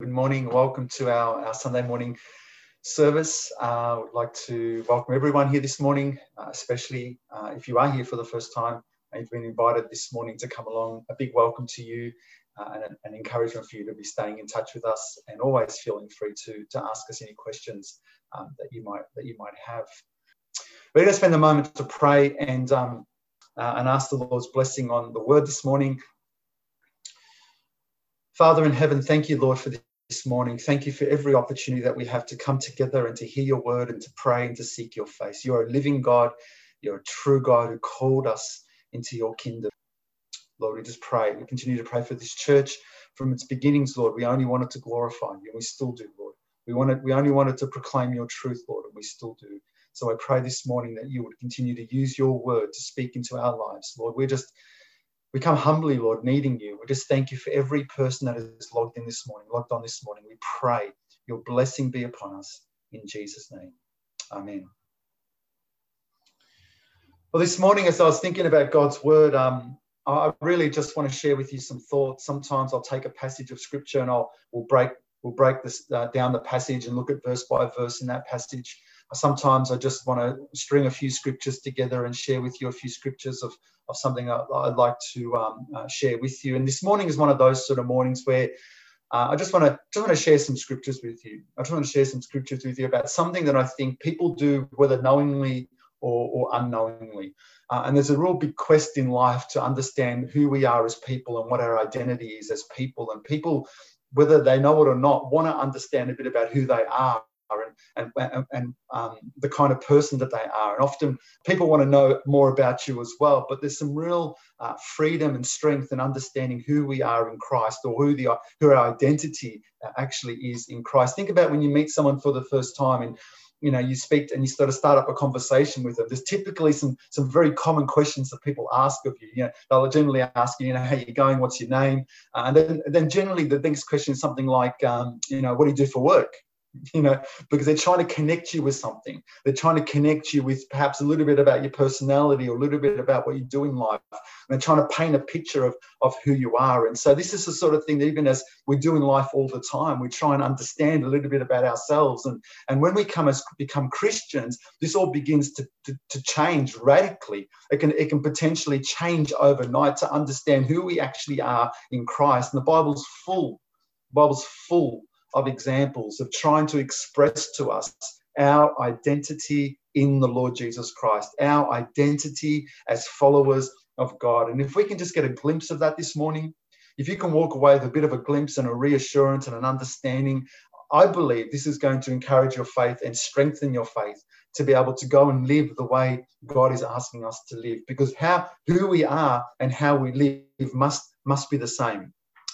Good morning. Welcome to our, our Sunday morning service. Uh, I would like to welcome everyone here this morning, uh, especially uh, if you are here for the first time and you've been invited this morning to come along. A big welcome to you uh, and an encouragement for you to be staying in touch with us and always feeling free to, to ask us any questions um, that you might that you might have. We're going to spend a moment to pray and um, uh, and ask the Lord's blessing on the word this morning. Father in heaven, thank you, Lord, for this morning. Thank you for every opportunity that we have to come together and to hear your word and to pray and to seek your face. You're a living God. You're a true God who called us into your kingdom. Lord, we just pray. We continue to pray for this church from its beginnings, Lord. We only wanted to glorify you, and we still do, Lord. We wanted, we only wanted to proclaim your truth, Lord, and we still do. So I pray this morning that you would continue to use your word to speak into our lives, Lord. We're just we come humbly, Lord, needing you. We just thank you for every person that is logged in this morning, logged on this morning. We pray your blessing be upon us in Jesus' name. Amen. Well, this morning, as I was thinking about God's word, um, I really just want to share with you some thoughts. Sometimes I'll take a passage of scripture and I'll we'll break we'll break this uh, down the passage and look at verse by verse in that passage. Sometimes I just want to string a few scriptures together and share with you a few scriptures of, of something I, would like to um, uh, share with you. And this morning is one of those sort of mornings where uh, I just want to just want to share some scriptures with you. I just want to share some scriptures with you about something that I think people do, whether knowingly or, or unknowingly. Uh, and there's a real big quest in life to understand who we are as people and what our identity is as people. And people, whether they know it or not, want to understand a bit about who they are and, and, and um, the kind of person that they are. And often people want to know more about you as well, but there's some real uh, freedom and strength in understanding who we are in Christ or who, the, who our identity uh, actually is in Christ. Think about when you meet someone for the first time and you know you speak and you sort of start up a conversation with them. There's typically some some very common questions that people ask of you. You know they'll generally ask you you know how you going? What's your name? Uh, and then then generally the next question is something like um, you know what do you do for work you know, because they're trying to connect you with something. They're trying to connect you with perhaps a little bit about your personality or a little bit about what you do in life. And they're trying to paint a picture of, of who you are. And so this is the sort of thing that even as we do in life all the time, we try and understand a little bit about ourselves. And, and when we come as become Christians, this all begins to, to, to change radically. It can, it can potentially change overnight to understand who we actually are in Christ. And the Bible's full. Bible's full of examples of trying to express to us our identity in the Lord Jesus Christ, our identity as followers of God. And if we can just get a glimpse of that this morning, if you can walk away with a bit of a glimpse and a reassurance and an understanding, I believe this is going to encourage your faith and strengthen your faith to be able to go and live the way God is asking us to live. Because how who we are and how we live must must be the same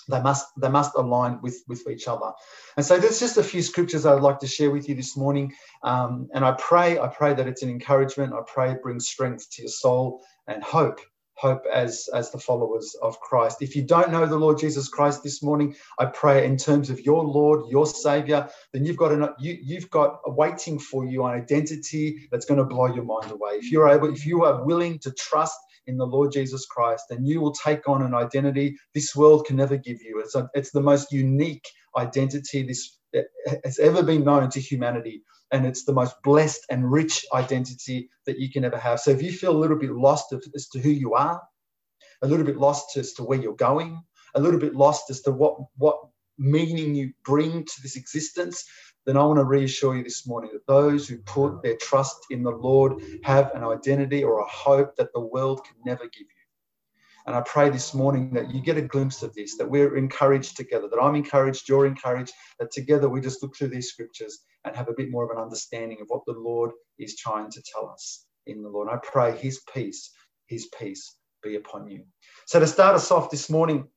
they must they must align with with each other. And so there's just a few scriptures i'd like to share with you this morning. Um, and i pray i pray that it's an encouragement. I pray it brings strength to your soul and hope hope as as the followers of christ. If you don't know the lord jesus christ this morning i pray in terms of your lord your savior then you've got an you, you've got a waiting for you an identity that's going to blow your mind away. If you're able if you are willing to trust in the Lord Jesus Christ, and you will take on an identity this world can never give you. It's, a, it's the most unique identity this has ever been known to humanity. And it's the most blessed and rich identity that you can ever have. So if you feel a little bit lost as to who you are, a little bit lost as to where you're going, a little bit lost as to what, what meaning you bring to this existence, then I want to reassure you this morning that those who put their trust in the Lord have an identity or a hope that the world can never give you. And I pray this morning that you get a glimpse of this, that we're encouraged together, that I'm encouraged, you're encouraged, that together we just look through these scriptures and have a bit more of an understanding of what the Lord is trying to tell us in the Lord. And I pray His peace, His peace be upon you. So to start us off this morning,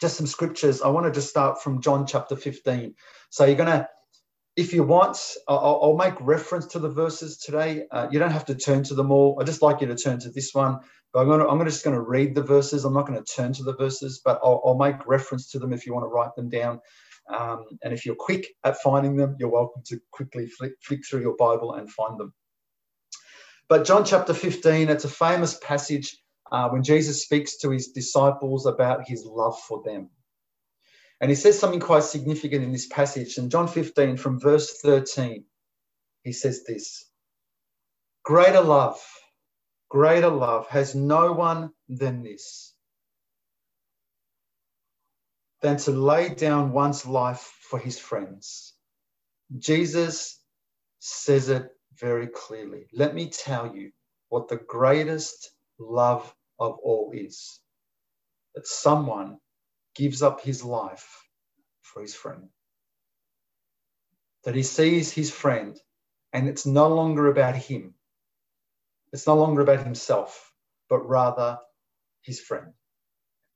just some scriptures. I want to just start from John chapter 15. So you're going to if you want, I'll, I'll, make reference to the verses today. Uh, you don't have to turn to them all. I just like you to turn to this one. But I'm, gonna, I'm just going to read the verses. I'm not going to turn to the verses, but I'll, I'll, make reference to them if you want to write them down. Um, and if you're quick at finding them, you're welcome to quickly flick, flick through your Bible and find them. But John chapter 15, it's a famous passage uh, when Jesus speaks to his disciples about his love for them. And he says something quite significant in this passage. In John 15, from verse 13, he says this Greater love, greater love has no one than this, than to lay down one's life for his friends. Jesus says it very clearly. Let me tell you what the greatest love of all is that someone gives up his life for his friend. That he sees his friend and it's no longer about him, it's no longer about himself, but rather his friend.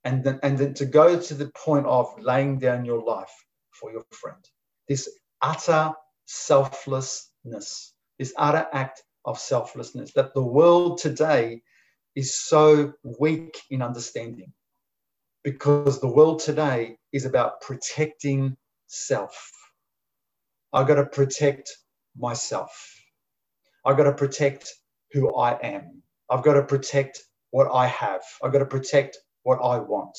And then, and then to go to the point of laying down your life for your friend. This utter selflessness, this utter act of selflessness that the world today is so weak in understanding because the world today is about protecting self. I've got to protect myself. I've got to protect who I am. I've got to protect what I have. I've got to protect what I want.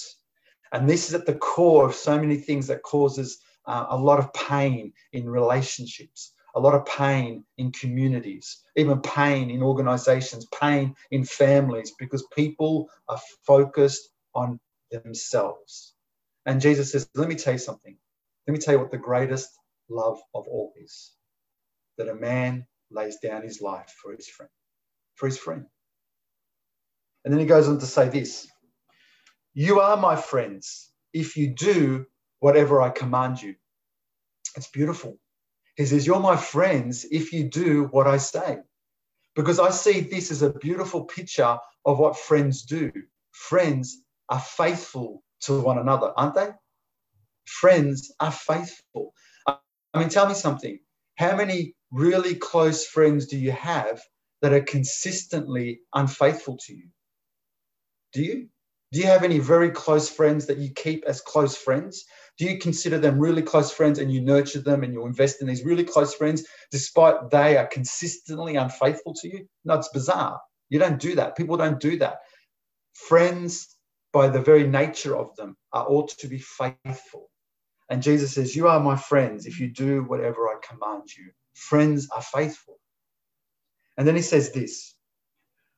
And this is at the core of so many things that causes uh, a lot of pain in relationships, a lot of pain in communities, even pain in organizations, pain in families, because people are focused on themselves. And Jesus says, Let me tell you something. Let me tell you what the greatest love of all is that a man lays down his life for his friend, for his friend. And then he goes on to say this You are my friends if you do whatever I command you. It's beautiful. He says, You're my friends if you do what I say. Because I see this as a beautiful picture of what friends do. Friends are faithful to one another, aren't they? Friends are faithful. I mean, tell me something. How many really close friends do you have that are consistently unfaithful to you? Do you? Do you have any very close friends that you keep as close friends? Do you consider them really close friends and you nurture them and you invest in these really close friends despite they are consistently unfaithful to you? No, it's bizarre. You don't do that. People don't do that. Friends by the very nature of them, are ought to be faithful. And Jesus says, You are my friends if you do whatever I command you. Friends are faithful. And then he says this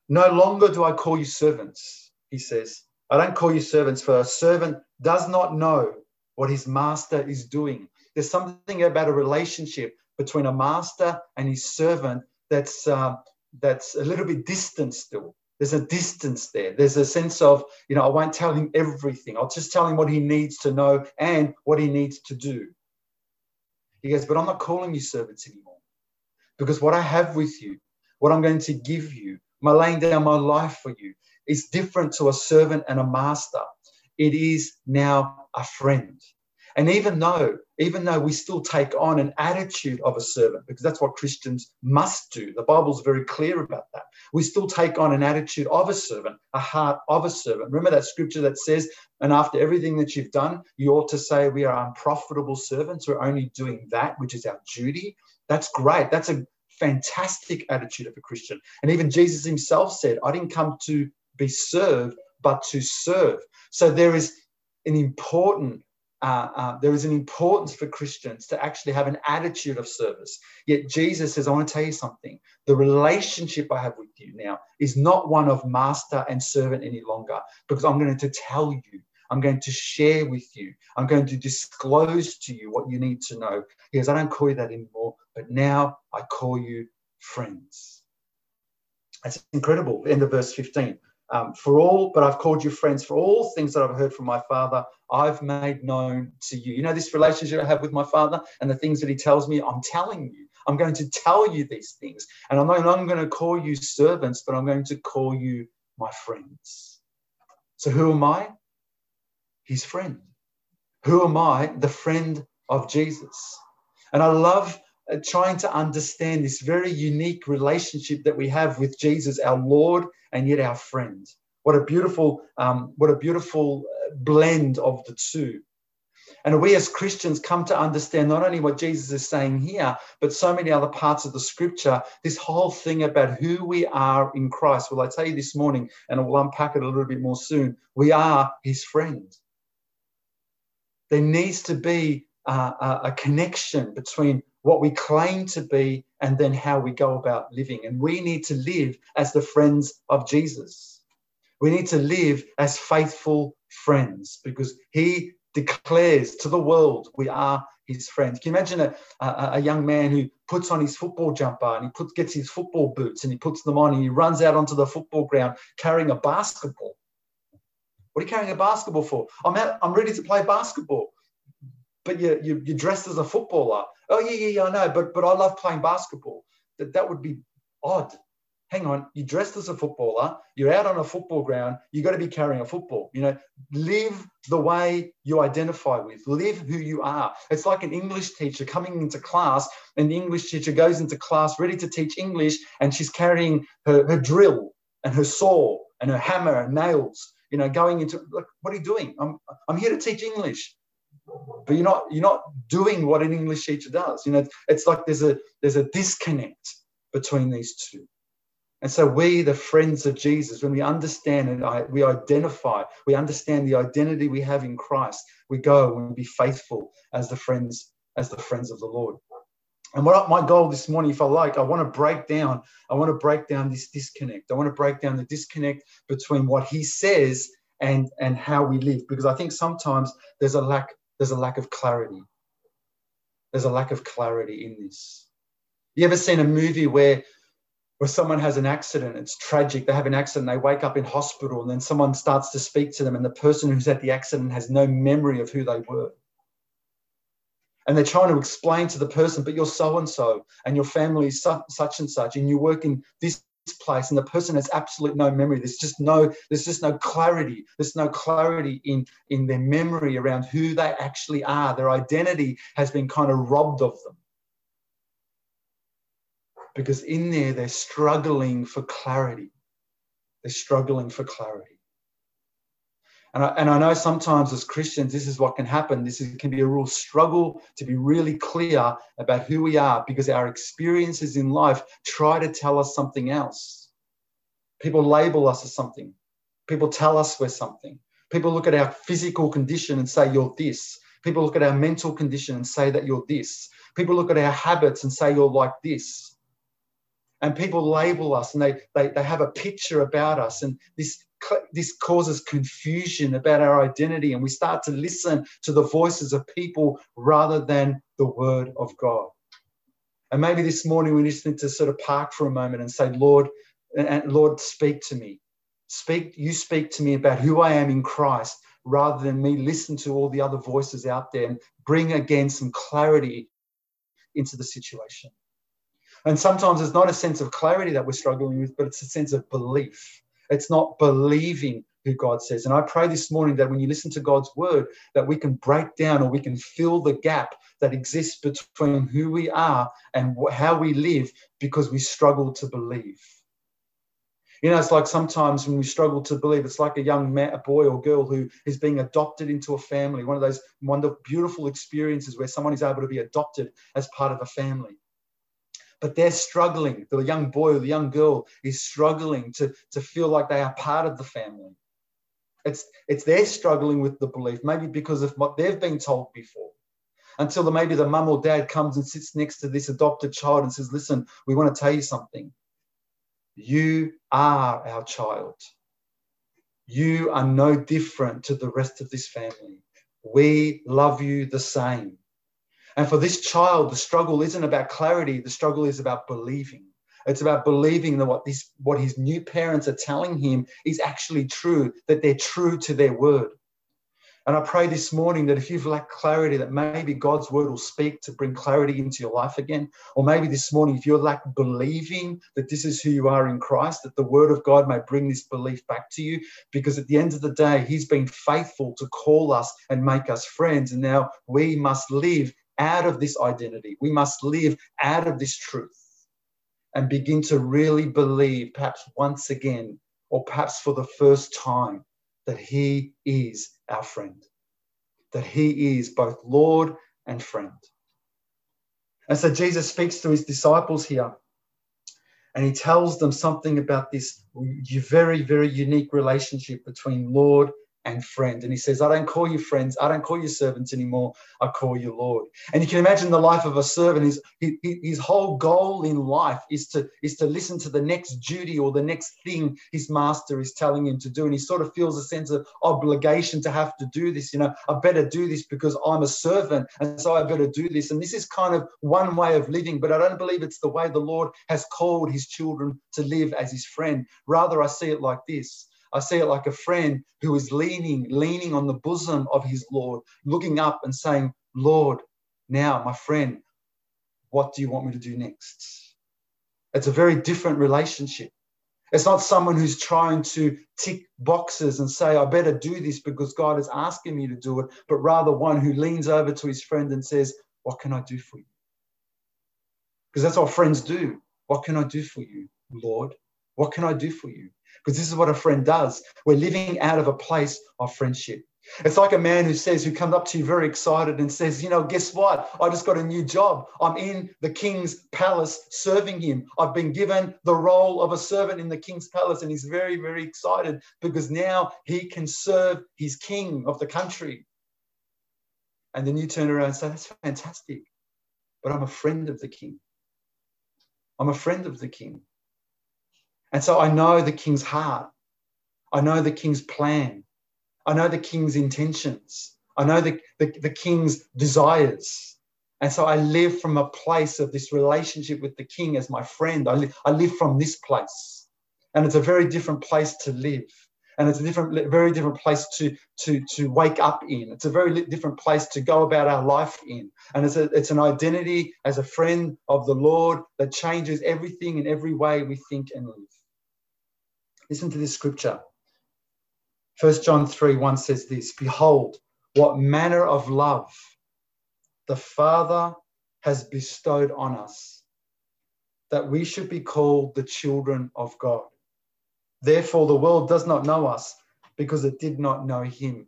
No longer do I call you servants, he says. I don't call you servants, for a servant does not know what his master is doing. There's something about a relationship between a master and his servant that's, uh, that's a little bit distant still. There's a distance there. There's a sense of, you know, I won't tell him everything. I'll just tell him what he needs to know and what he needs to do. He goes, but I'm not calling you servants anymore because what I have with you, what I'm going to give you, my laying down my life for you, is different to a servant and a master. It is now a friend. And even though, even though we still take on an attitude of a servant, because that's what Christians must do, the Bible's very clear about that. We still take on an attitude of a servant, a heart of a servant. Remember that scripture that says, and after everything that you've done, you ought to say, We are unprofitable servants. We're only doing that which is our duty. That's great. That's a fantastic attitude of a Christian. And even Jesus himself said, I didn't come to be served, but to serve. So there is an important uh, uh, there is an importance for Christians to actually have an attitude of service. Yet Jesus says, I want to tell you something. The relationship I have with you now is not one of master and servant any longer, because I'm going to tell you, I'm going to share with you, I'm going to disclose to you what you need to know. He I don't call you that anymore, but now I call you friends. That's incredible. End of verse 15. Um, for all, but I've called you friends for all things that I've heard from my Father, I've made known to you. You know, this relationship I have with my Father and the things that He tells me, I'm telling you. I'm going to tell you these things. And I'm not, I'm going to call you servants, but I'm going to call you my friends. So who am I? His friend. Who am I? The friend of Jesus. And I love trying to understand this very unique relationship that we have with Jesus, our Lord, and yet our friend. What a beautiful, um, what a beautiful uh, blend of the two. And we as Christians come to understand not only what Jesus is saying here, but so many other parts of the scripture, this whole thing about who we are in Christ. Well, I tell you this morning, and we'll unpack it a little bit more soon. We are his friend. there needs to be a, a connection between what we claim to be and then how we go about living. And we need to live as the friends of Jesus. We need to live as faithful friends because he declares to the world we are his friends. Can you imagine a, a, a, young man who puts on his football jumper and he puts, gets his football boots and he puts them on and he runs out onto the football ground carrying a basketball? What are you carrying a basketball for? I'm out, I'm ready to play basketball. But you, you, you're dressed as a footballer. Oh, yeah, yeah, yeah, I know. But, but I love playing basketball. That, that would be odd hang on, you're dressed as a footballer, you're out on a football ground, you've got to be carrying a football. You know, live the way you identify with, live who you are. It's like an English teacher coming into class, and the English teacher goes into class ready to teach English, and she's carrying her, her drill and her saw and her hammer and nails, you know, going into, like, what are you doing? I'm, I'm here to teach English but you're not you're not doing what an english teacher does you know it's like there's a there's a disconnect between these two and so we, the friends of Jesus, when we understand and we identify, we understand the identity we have in Christ, we go and be faithful as the friends, as the friends of the Lord. And what my goal this morning, if I like, I want to break down, I want to break down this disconnect. I want to break down the disconnect between what he says and and how we live, because I think sometimes there's a lack, there's a lack of clarity. There's a lack of clarity in this. You ever seen a movie where where someone has an accident, it's tragic. They have an accident, they wake up in hospital, and then someone starts to speak to them, and the person who's at the accident has no memory of who they were. And they're trying to explain to the person, but you're so and so, and your family is such and such, and you work in this place, and the person has absolute no memory. There's just no, there's just no clarity. There's no clarity in in their memory around who they actually are. Their identity has been kind of robbed of them because in there they're struggling for clarity. They're struggling for clarity. And I, and I know sometimes as Christians, this is what can happen. This is, can be a real struggle to be really clear about who we are because our experiences in life try to tell us something else. People label us as something, people tell us we're something. People look at our physical condition and say, You're this. People look at our mental condition and say that you're this. People look at our habits and say, You're like this and people label us and they, they, they have a picture about us and this this causes confusion about our identity and we start to listen to the voices of people rather than the word of god. And maybe this morning we just need to sort of park for a moment and say lord and lord speak to me. Speak you speak to me about who i am in christ rather than me listen to all the other voices out there and bring again some clarity into the situation. And sometimes it's not a sense of clarity that we're struggling with, but it's a sense of belief. It's not believing who God says. And I pray this morning that when you listen to God's word, that we can break down or we can fill the gap that exists between who we are and how we live because we struggle to believe. You know, it's like sometimes when we struggle to believe, it's like a young man, a boy or girl who is being adopted into a family. One of those wonderful, beautiful experiences where someone is able to be adopted as part of a family but they're struggling. The young boy or the young girl is struggling to, to feel like they are part of the family. It's, it's they're struggling with the belief, maybe because of what they've been told before. Until the, maybe the mum or dad comes and sits next to this adopted child and says, Listen, we want to tell you something. You are our child. You are no different to the rest of this family. We love you the same. And for this child, the struggle isn't about clarity, the struggle is about believing. It's about believing that what, this, what his new parents are telling him is actually true, that they're true to their word. And I pray this morning that if you've lacked clarity, that maybe God's word will speak to bring clarity into your life again. Or maybe this morning, if you're lack believing that this is who you are in Christ, that the word of God may bring this belief back to you. Because at the end of the day, he's been faithful to call us and make us friends. And now we must live out of this identity. We must live out of this truth and begin to really believe, perhaps once again, or perhaps for the first time, that He is our friend, that He is both Lord and friend. And so Jesus speaks to his disciples here and he tells them something about this very, very unique relationship between Lord and friend. And he says, I don't call you friends. I don't call you servants anymore. I call you Lord. And you can imagine the life of a servant. His, his whole goal in life is to, is to listen to the next duty or the next thing his master is telling him to do. And he sort of feels a sense of obligation to have to do this. You know, I better do this because I'm a servant. And so I better do this. And this is kind of one way of living, but I don't believe it's the way the Lord has called his children to live as his friend. Rather, I see it like this I see it like a friend who is leaning, leaning on the bosom of his Lord, looking up and saying, Lord, now, my friend, what do you want me to do next? It's a very different relationship. It's not someone who's trying to tick boxes and say, I better do this because God is asking me to do it, but rather one who leans over to his friend and says, What can I do for you? Because that's what friends do. What can I do for you, Lord? What can I do for you? because this is what a friend does. We're living out of a place of friendship. It's like a man who says, who comes up to you very excited and says, You know, guess what? I just got a new job. I'm in the king's palace serving him. I've been given the role of a servant in the king's palace. And he's very, very excited because now he can serve his king of the country. And then you turn around and say, That's fantastic. But I'm a friend of the king. I'm a friend of the king. And so I know the king's heart. I know the king's plan. I know the king's intentions. I know the, the, the, king's desires. And so I live from a place of this relationship with the king as my friend. I, li- I live from this place. And it's a very different place to live. And it's a different, very different place to, to, to wake up in. It's a very different place to go about our life in. And it's, a, it's an identity as a friend of the Lord that changes everything in every way we think and live. Listen to this scripture. 1 John 3 1 says this Behold, what manner of love the Father has bestowed on us, that we should be called the children of God. Therefore, the world does not know us because it did not know him.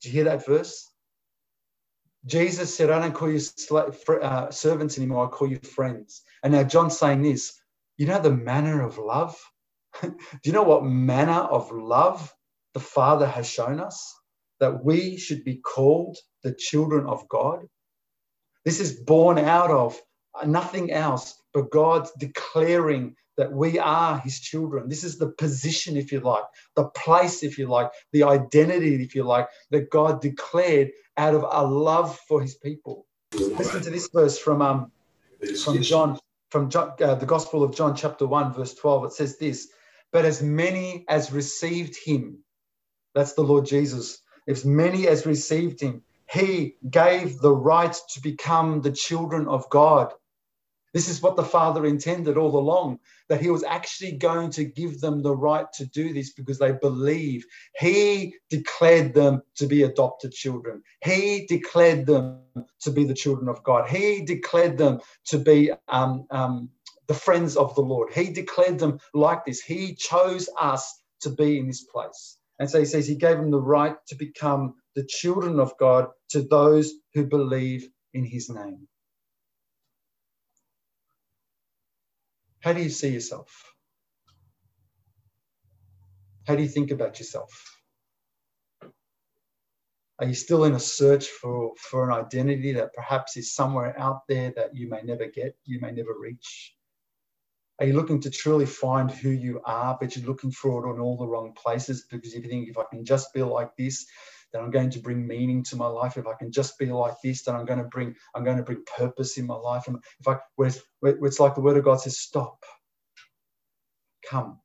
Did you hear that verse? Jesus said, I don't call you uh, servants anymore, I call you friends. And now John's saying this you know the manner of love Do you know what manner of love the Father has shown us? That we should be called the children of God. This is born out of nothing else but God declaring that we are his children. This is the position, if you like, the place, if you like, the identity, if you like, that God declared out of a love for his people. Listen to this verse from um, from John, from John, uh, the Gospel of John, chapter 1, verse 12. It says this but as many as received him, that's the Lord Jesus, as many as received him, he gave the right to become the children of God. This is what the Father intended all along, that He was actually going to give them the right to do this because they believe. He declared them to be adopted children. He declared them to be the children of God. He declared them to be um, um, the friends of the Lord. He declared them like this. He chose us to be in this place. And so he says he gave them the right to become the children of God to those who believe in his name. How do you see yourself? How do you think about yourself? Are you still in a search for, for an identity that perhaps is somewhere out there that you may never get, you may never reach? Are you looking to truly find who you are, but you're looking for it on all the wrong places because if you think if I can just be like this, then I'm going to bring meaning to my life. If I can just be like this, then I'm going to bring I'm going to bring purpose in my life. And if I where it's, where it's like the word of God says, stop, come,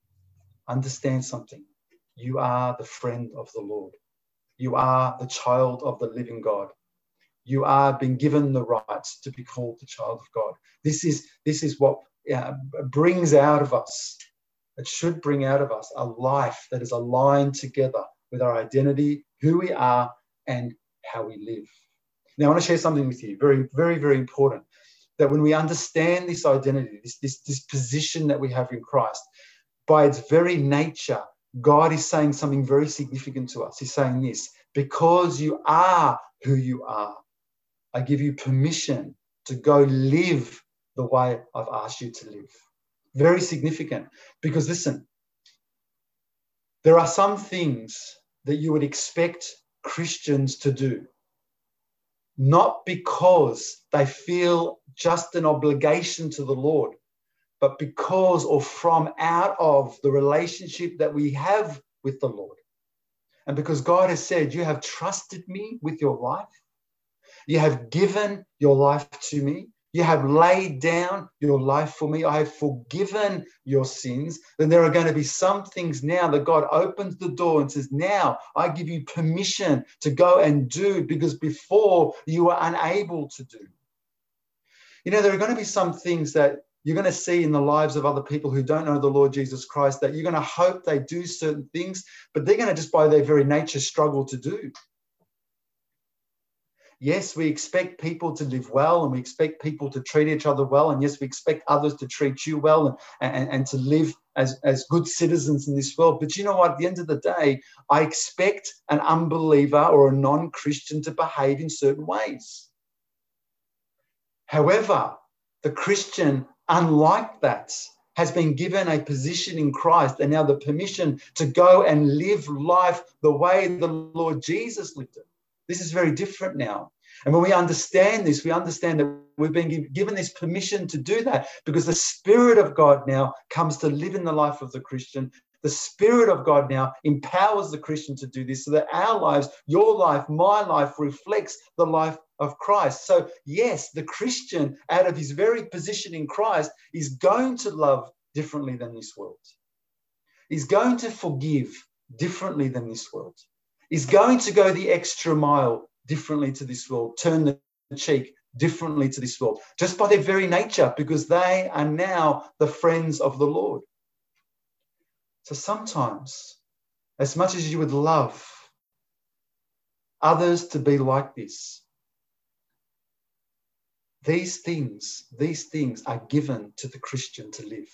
understand something. You are the friend of the Lord. You are the child of the living God. You are being given the rights to be called the child of God. This is this is what brings out of us, it should bring out of us a life that is aligned together with our identity, who we are, and how we live. Now, I want to share something with you, very, very, very important. That when we understand this identity, this, this, this position that we have in Christ, by its very nature, God is saying something very significant to us. He's saying this because you are who you are, I give you permission to go live the way I've asked you to live. Very significant because listen, there are some things that you would expect Christians to do. Not because they feel just an obligation to the Lord, but because or from out of the relationship that we have with the Lord. And because God has said, You have trusted me with your life, you have given your life to me, you have laid down your life for me. I have forgiven your sins. Then there are going to be some things now that God opens the door and says, Now I give you permission to go and do because before you were unable to do. You know, there are going to be some things that you're going to see in the lives of other people who don't know the Lord Jesus Christ that you're going to hope they do certain things, but they're going to just by their very nature struggle to do. Yes, we expect people to live well and we expect people to treat each other well. And yes, we expect others to treat you well and, and, and to live as, as good citizens in this world. But you know what? At the end of the day, I expect an unbeliever or a non Christian to behave in certain ways. However, the Christian, unlike that, has been given a position in Christ and now the permission to go and live life the way the Lord Jesus lived it. This is very different now. And when we understand this, we understand that we've been given this permission to do that because the Spirit of God now comes to live in the life of the Christian. The Spirit of God now empowers the Christian to do this so that our lives, your life, my life, reflects the life of Christ. So, yes, the Christian, out of his very position in Christ, is going to love differently than this world. He's going to forgive differently than this world is going to go the extra mile differently to this world, turn the cheek differently to this world, just by their very nature, because they are now the friends of the Lord. So sometimes, as much as you would love others to be like this, these things, these things are given to the Christian to live.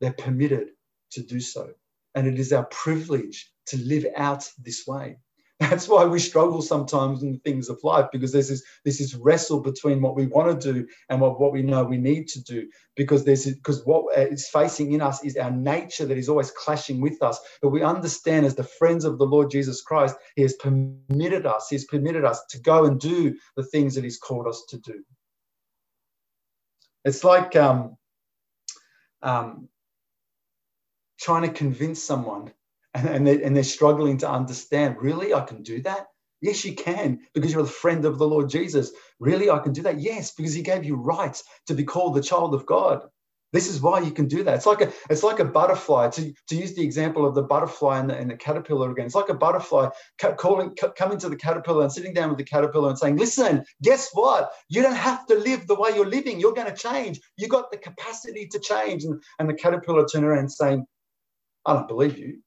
They're permitted to do so. And it is our privilege to live out this way. That's why we struggle sometimes in the things of life because there's this this is wrestle between what we want to do and what, what we know we need to do because there's because what is facing in us is our nature that is always clashing with us. But we understand as the friends of the Lord Jesus Christ, He has permitted us, He has permitted us to go and do the things that He's called us to do. It's like um, um, trying to convince someone and, they're, and they're struggling to understand really i can do that yes you can because you're the friend of the lord jesus really i can do that yes because he gave you rights to be called the child of god this is why you can do that. It's like a it's like a butterfly. To, to use the example of the butterfly and the, and the caterpillar again, it's like a butterfly calling coming to the caterpillar and sitting down with the caterpillar and saying, "Listen, guess what? You don't have to live the way you're living. You're going to change. You got the capacity to change." And, and the caterpillar turn around saying, "I don't believe you.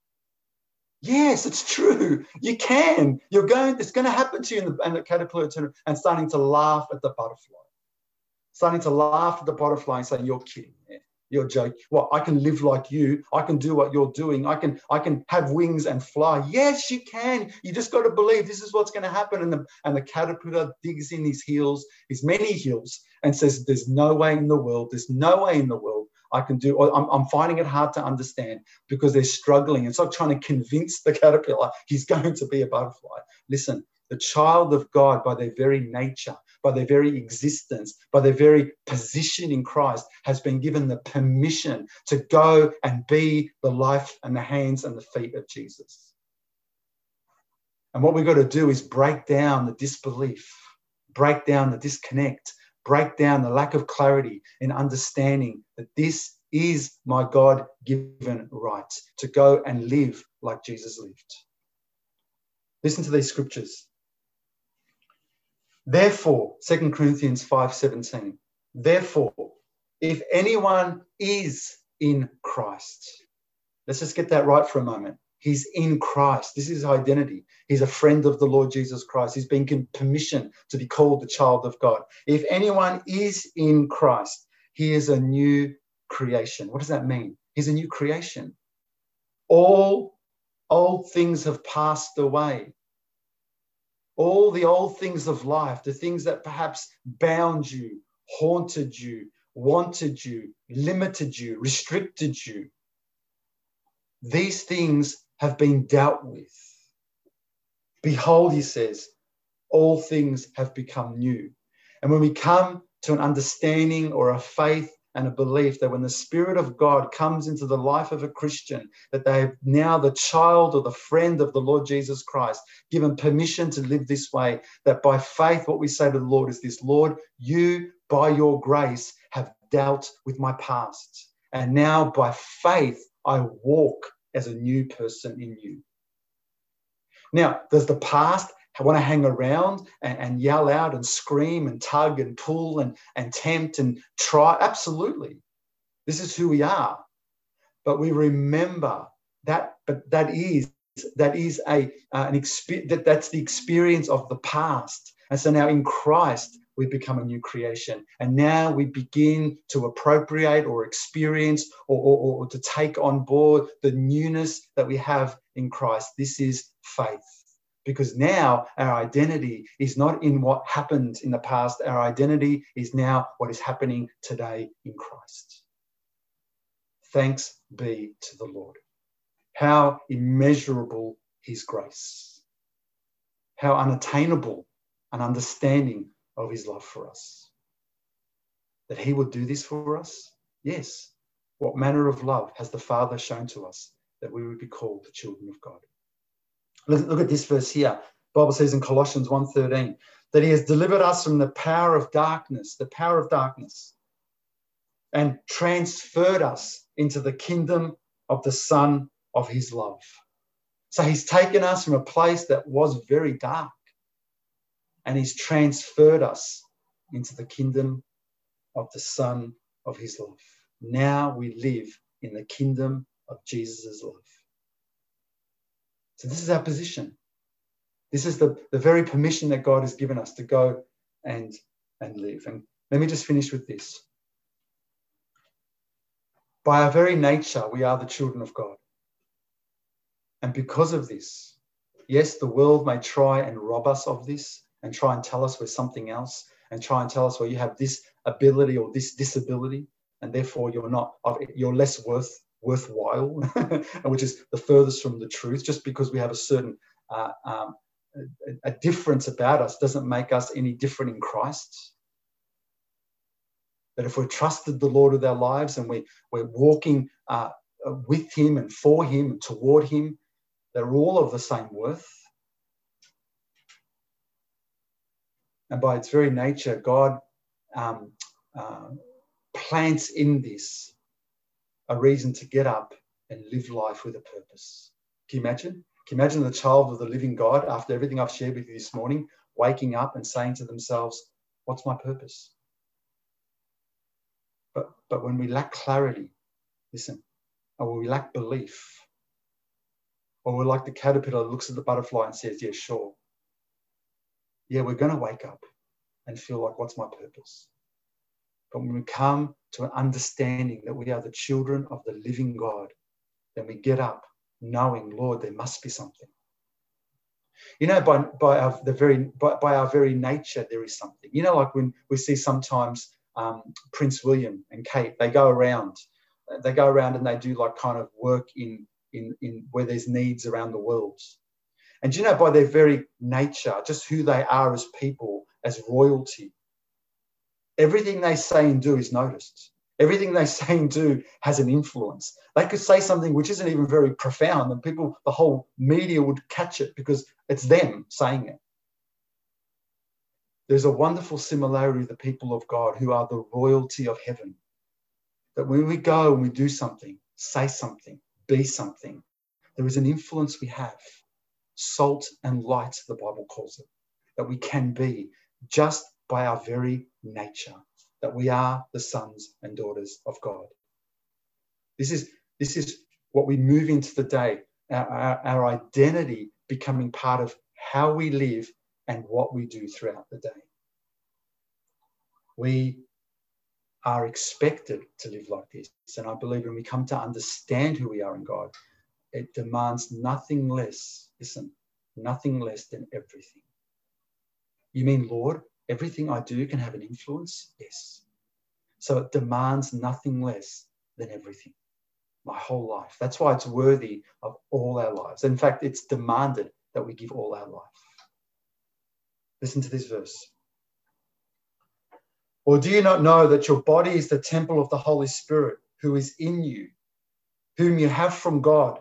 Yes, it's true. You can. You're going, it's going to happen to you. And the, the caterpillar and starting to laugh at the butterfly. Starting to laugh at the butterfly and saying, You're kidding. Man. You're joking. Well, I can live like you. I can do what you're doing. I can I can have wings and fly. Yes, you can. You just got to believe this is what's going to happen. And the and the caterpillar digs in his heels, his many heels, and says, There's no way in the world, there's no way in the world I can do. I'm, I'm finding it hard to understand because they're struggling. It's like trying to convince the caterpillar he's going to be a butterfly. Listen, the child of God, by their very nature, by their very existence, by their very position in Christ, has been given the permission to go and be the life and the hands and the feet of Jesus. And what we've got to do is break down the disbelief, break down the disconnect, break down the lack of clarity in understanding that this is my God given right to go and live like Jesus lived. Listen to these scriptures. Therefore, 2 Corinthians 5:17. Therefore, if anyone is in Christ, let's just get that right for a moment. He's in Christ. This is identity. He's a friend of the Lord Jesus Christ. He's been given permission to be called the child of God. If anyone is in Christ, he is a new creation. What does that mean? He's a new creation. All old things have passed away. All the old things of life, the things that perhaps bound you, haunted you, wanted you, limited you, restricted you, these things have been dealt with. Behold, he says, all things have become new. And when we come to an understanding or a faith and a belief that when the Spirit of God comes into the life of a Christian, that they have now the child or the friend of the Lord Jesus Christ, given permission to live this way, that by faith, what we say to the Lord is this Lord, you, by your grace, have dealt with my past. And now, by faith, I walk as a new person in you. Now, does the past want to hang around and, and, yell out and scream and tug and pull and, and tempt and try? Absolutely. This is who we are. But we remember that, but that is that is a uh, an experience that, that's the experience of the past. And so now in Christ, we become a new creation. And now we begin to appropriate or experience or, or, or to take on board the newness that we have in Christ. This is faith. Because now our identity is not in what happened in the past, our identity is now what is happening today in Christ. Thanks be to the Lord. How immeasurable his grace, how unattainable an understanding of his love for us. That he would do this for us? Yes. What manner of love has the Father shown to us that we would be called the children of God? Look, look at this verse here. Bible says in Colossians 1:13 that he has delivered us from the power of darkness, the power of darkness, and transferred us into the kingdom of the Son of his love. So he's taken us from a place that was very dark and he's transferred us into the kingdom of the Son of his love. Now we live in the kingdom of Jesus' love. So this is our position. This is the, the very permission that God has given us to go and, and live. And let me just finish with this. By our very nature, we are the children of God. And because of this, yes, the world may try and rob us of this, and try and tell us we're something else and try and tell us well you have this ability or this disability and therefore you're not you're less worth worthwhile which is the furthest from the truth. Just because we have a certain uh, um, a, difference about us doesn't make us any different in christ. That if we're trusted the lord of our lives and we, we're walking uh, with him and for him and toward him they're all of the same worth And by its very nature, God um, uh, plants in this a reason to get up and live life with a purpose. Can you imagine? Can you imagine the child of the living God, after everything I've shared with you this morning, waking up and saying to themselves, What's my purpose? But, but when we lack clarity, listen, or we lack belief, or we're like the caterpillar looks at the butterfly and says, Yeah, sure yeah, we're going to wake up and feel like, what's my purpose? But when we come to an understanding that we are the children of the living God, then we get up knowing, Lord, there must be something. You know, by, by, our, the very, by, by our very nature, there is something. You know, like when we see sometimes um, Prince William and Kate, they go around, they go around and they do like kind of work in, in, in where there's needs around the world. And you know, by their very nature, just who they are as people, as royalty, everything they say and do is noticed. Everything they say and do has an influence. They could say something which isn't even very profound, and people, the whole media would catch it because it's them saying it. There's a wonderful similarity with the people of God who are the royalty of heaven. That when we go and we do something, say something, be something, there is an influence we have salt and light, the Bible calls it, that we can be just by our very nature, that we are the sons and daughters of God. This is, this is what we move into the day, our, our, our identity becoming part of how we live and what we do throughout the day. We are expected to live like this. And I believe when we come to understand who we are in God, it demands nothing less, listen, nothing less than everything. You mean, Lord, everything I do can have an influence? Yes. So it demands nothing less than everything, my whole life. That's why it's worthy of all our lives. In fact, it's demanded that we give all our life. Listen to this verse. Or do you not know that your body is the temple of the Holy Spirit who is in you, whom you have from God,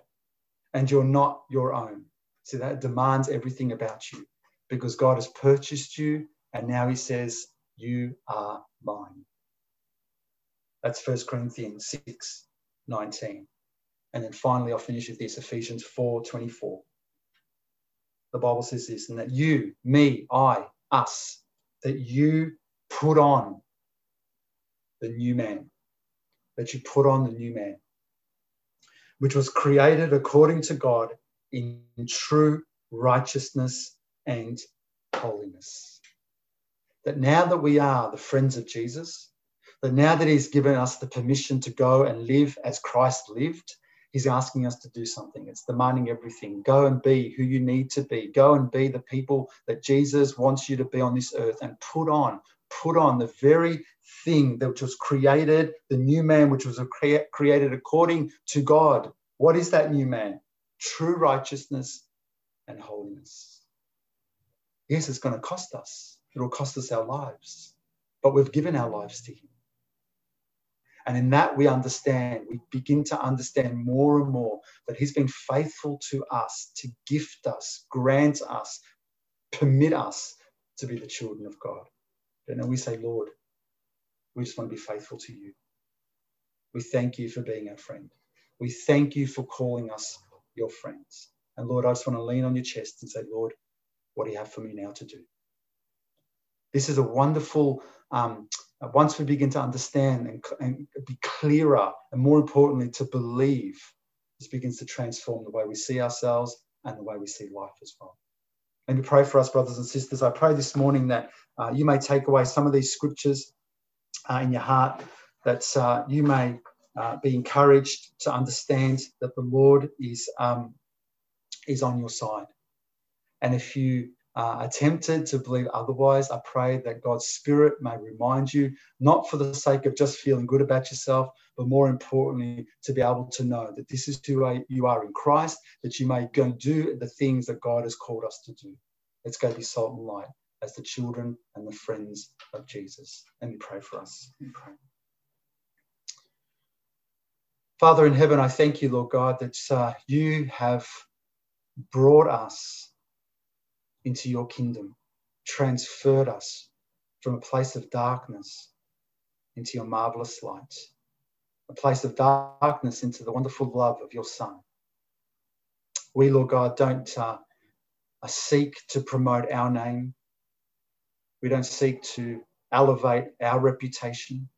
and you're not your own? So that demands everything about you because God has purchased you, and now He says, You are mine. That's 1 Corinthians 6 19. And then finally, I'll finish with this Ephesians 4 24. The Bible says this, and that you, me, I, us, that you put on the new man, that you put on the new man, which was created according to God in true righteousness and holiness. That now that we are the friends of Jesus, that now that He's given us the permission to go and live as Christ lived, He's asking us to do something. It's demanding everything. Go and be who you need to be. Go and be the people that Jesus wants you to be on this earth and put on, put on the very thing that was created, the new man which was created according to God. What is that new man? True righteousness and holiness. Yes, it's going to cost us. It will cost us our lives, but we've given our lives to Him. And in that, we understand, we begin to understand more and more that He's been faithful to us, to gift us, grant us, permit us to be the children of God. And then we say, Lord, we just want to be faithful to you. We thank you for being our friend. We thank you for calling us your friends. And Lord, I just want to lean on your chest and say, Lord, what do you have for me now to do? This is a wonderful, um, once we begin to understand and, and be clearer, and more importantly, to believe, this begins to transform the way we see ourselves and the way we see life as well. And we pray for us, brothers and sisters. I pray this morning that uh, you may take away some of these scriptures in your heart, that uh, you may uh, be encouraged to understand that the Lord is, um, is on your side. And if you uh, are tempted to believe otherwise, I pray that God's Spirit may remind you, not for the sake of just feeling good about yourself, but more importantly, to be able to know that this is who you are in Christ, that you may go do the things that God has called us to do. Let's go be salt and light as the children and the friends of Jesus. And pray for us. Pray. Father in heaven, I thank you, Lord God, that uh, you have brought us into your kingdom, transferred us from a place of darkness into your marvelous light, a place of darkness into the wonderful love of your Son. We, Lord God, don't uh, seek to promote our name. We don't seek to elevate our reputation.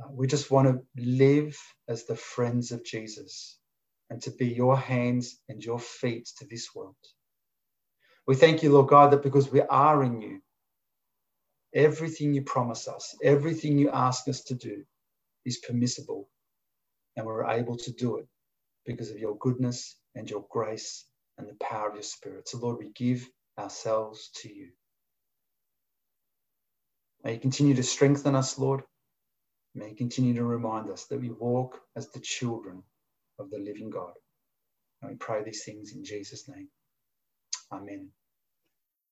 Uh, we just want to live as the friends of Jesus and to be your hands and your feet to this world. We thank you, Lord God, that because we are in you, everything you promise us, everything you ask us to do is permissible, and we're able to do it because of your goodness and your grace and the power of your Spirit. So, Lord, we give ourselves to you. May you continue to strengthen us, Lord. May you continue to remind us that we walk as the children of the living God. And we pray these things in Jesus' name. Amen.